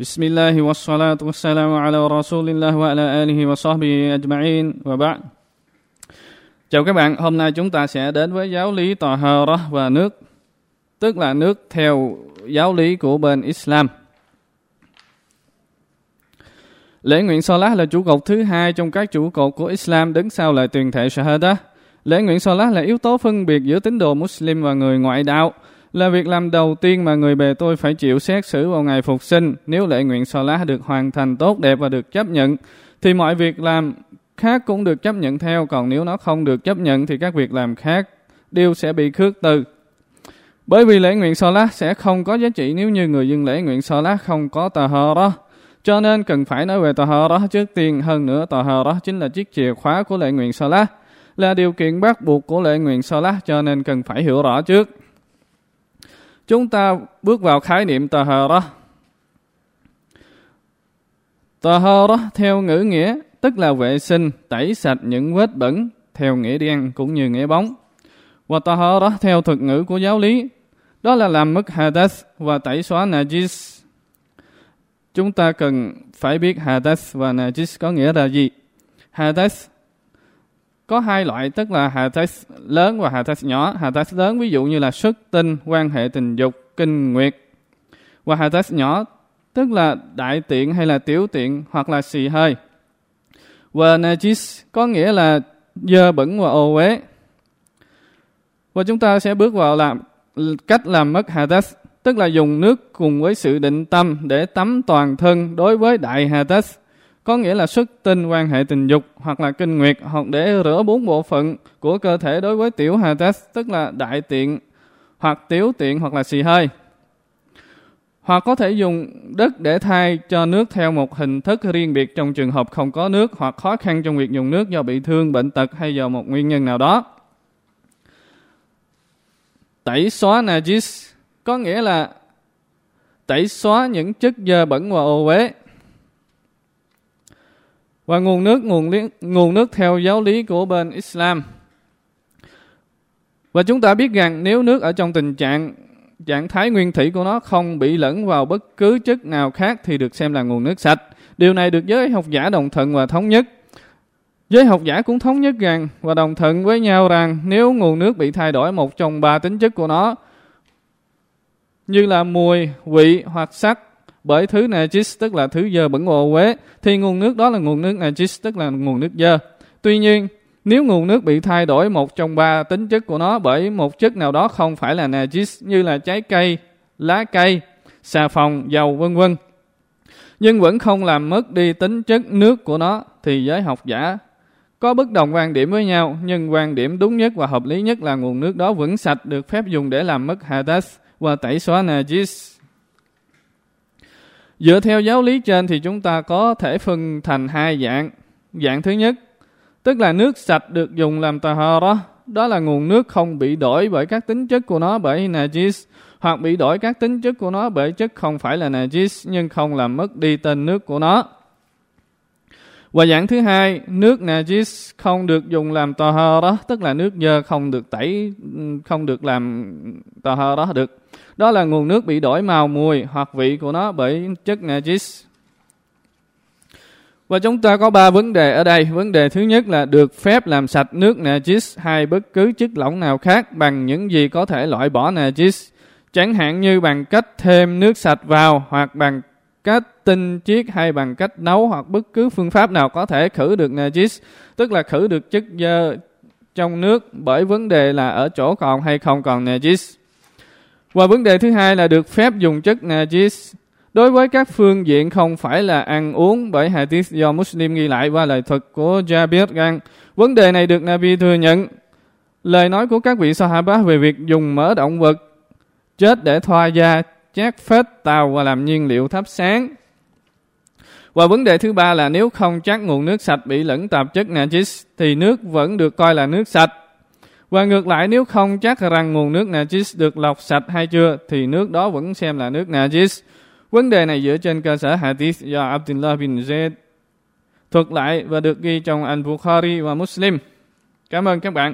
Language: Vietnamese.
بسم الله والصلاة والسلام على رسول الله وعلى آله وصحبه أجمعين وبعد Chào các bạn, hôm nay chúng ta sẽ đến với giáo lý Tahara và nước, tức là nước theo giáo lý của bên Islam. Lễ nguyện Salah là trụ cột thứ hai trong các trụ cột của Islam đứng sau lời tuyên thệ Shahada. Lễ nguyện Salah là yếu tố phân biệt giữa tín đồ Muslim và người ngoại đạo, là việc làm đầu tiên mà người bề tôi phải chịu xét xử vào ngày phục sinh. Nếu lễ nguyện Salah được hoàn thành tốt đẹp và được chấp nhận, thì mọi việc làm khác cũng được chấp nhận theo, còn nếu nó không được chấp nhận thì các việc làm khác đều sẽ bị khước từ. Bởi vì lễ nguyện Salah sẽ không có giá trị nếu như người dân lễ nguyện Salah không có tò hờ đó. Cho nên cần phải nói về tò hờ đó trước tiên. Hơn nữa Tò hờ đó chính là chiếc chìa khóa của lễ nguyện Salah, là điều kiện bắt buộc của lễ nguyện Salah cho nên cần phải hiểu rõ trước. Chúng ta bước vào khái niệm Tahara. Tahara theo ngữ nghĩa tức là vệ sinh, tẩy sạch những vết bẩn theo nghĩa đen cũng như nghĩa bóng. Và tahara theo thuật ngữ của giáo lý, đó là làm mất hadath và tẩy xóa najis. Chúng ta cần phải biết hadath và najis có nghĩa là gì. Hadath có hai loại tức là hadath lớn và hadath nhỏ. Hadath lớn ví dụ như là xuất tinh, quan hệ tình dục, kinh nguyệt. Và hadath nhỏ tức là đại tiện hay là tiểu tiện hoặc là xì hơi. Và najis có nghĩa là dơ bẩn và ô uế. Và chúng ta sẽ bước vào làm cách làm mất hadath, tức là dùng nước cùng với sự định tâm để tắm toàn thân đối với đại hadath, có nghĩa là xuất tinh quan hệ tình dục hoặc là kinh nguyệt hoặc để rửa bốn bộ phận của cơ thể đối với tiểu hà hadath, tức là đại tiện hoặc tiểu tiện hoặc là xì hơi hoặc có thể dùng đất để thay cho nước theo một hình thức riêng biệt trong trường hợp không có nước hoặc khó khăn trong việc dùng nước do bị thương, bệnh tật hay do một nguyên nhân nào đó. Tẩy xóa najis có nghĩa là tẩy xóa những chất dơ bẩn và ô uế. Và nguồn nước nguồn lý, nguồn nước theo giáo lý của bên Islam. Và chúng ta biết rằng nếu nước ở trong tình trạng trạng thái nguyên thủy của nó không bị lẫn vào bất cứ chất nào khác thì được xem là nguồn nước sạch. Điều này được giới học giả đồng thuận và thống nhất. Giới học giả cũng thống nhất rằng và đồng thuận với nhau rằng nếu nguồn nước bị thay đổi một trong ba tính chất của nó như là mùi, vị hoặc sắc bởi thứ najis tức là thứ dơ bẩn ô quế thì nguồn nước đó là nguồn nước najis tức là nguồn nước dơ. Tuy nhiên nếu nguồn nước bị thay đổi một trong ba tính chất của nó bởi một chất nào đó không phải là najis như là trái cây, lá cây, xà phòng, dầu vân vân nhưng vẫn không làm mất đi tính chất nước của nó thì giới học giả có bất đồng quan điểm với nhau nhưng quan điểm đúng nhất và hợp lý nhất là nguồn nước đó vẫn sạch được phép dùng để làm mất hadas và tẩy xóa najis. Dựa theo giáo lý trên thì chúng ta có thể phân thành hai dạng. Dạng thứ nhất Tức là nước sạch được dùng làm tahara, đó là nguồn nước không bị đổi bởi các tính chất của nó bởi najis, hoặc bị đổi các tính chất của nó bởi chất không phải là najis nhưng không làm mất đi tên nước của nó. Và dạng thứ hai, nước najis không được dùng làm tahara, tức là nước dơ không được tẩy, không được làm tahara được. Đó là nguồn nước bị đổi màu mùi hoặc vị của nó bởi chất najis. Và chúng ta có ba vấn đề ở đây. Vấn đề thứ nhất là được phép làm sạch nước najis hay bất cứ chất lỏng nào khác bằng những gì có thể loại bỏ najis. Chẳng hạn như bằng cách thêm nước sạch vào hoặc bằng cách tinh chiết hay bằng cách nấu hoặc bất cứ phương pháp nào có thể khử được najis, tức là khử được chất dơ trong nước bởi vấn đề là ở chỗ còn hay không còn najis. Và vấn đề thứ hai là được phép dùng chất najis Đối với các phương diện không phải là ăn uống bởi hadith do Muslim ghi lại qua lời thuật của Jabir rằng vấn đề này được Nabi thừa nhận. Lời nói của các vị Sahaba về việc dùng mỡ động vật chết để thoa da, chát phết tàu và làm nhiên liệu thắp sáng. Và vấn đề thứ ba là nếu không chắc nguồn nước sạch bị lẫn tạp chất najis, thì nước vẫn được coi là nước sạch. Và ngược lại, nếu không chắc rằng nguồn nước najis được lọc sạch hay chưa, thì nước đó vẫn xem là nước najis. Vấn đề này dựa trên cơ sở hadith do Abdullah bin Zaid thuật lại và được ghi trong Al-Bukhari và Muslim. Cảm ơn các bạn.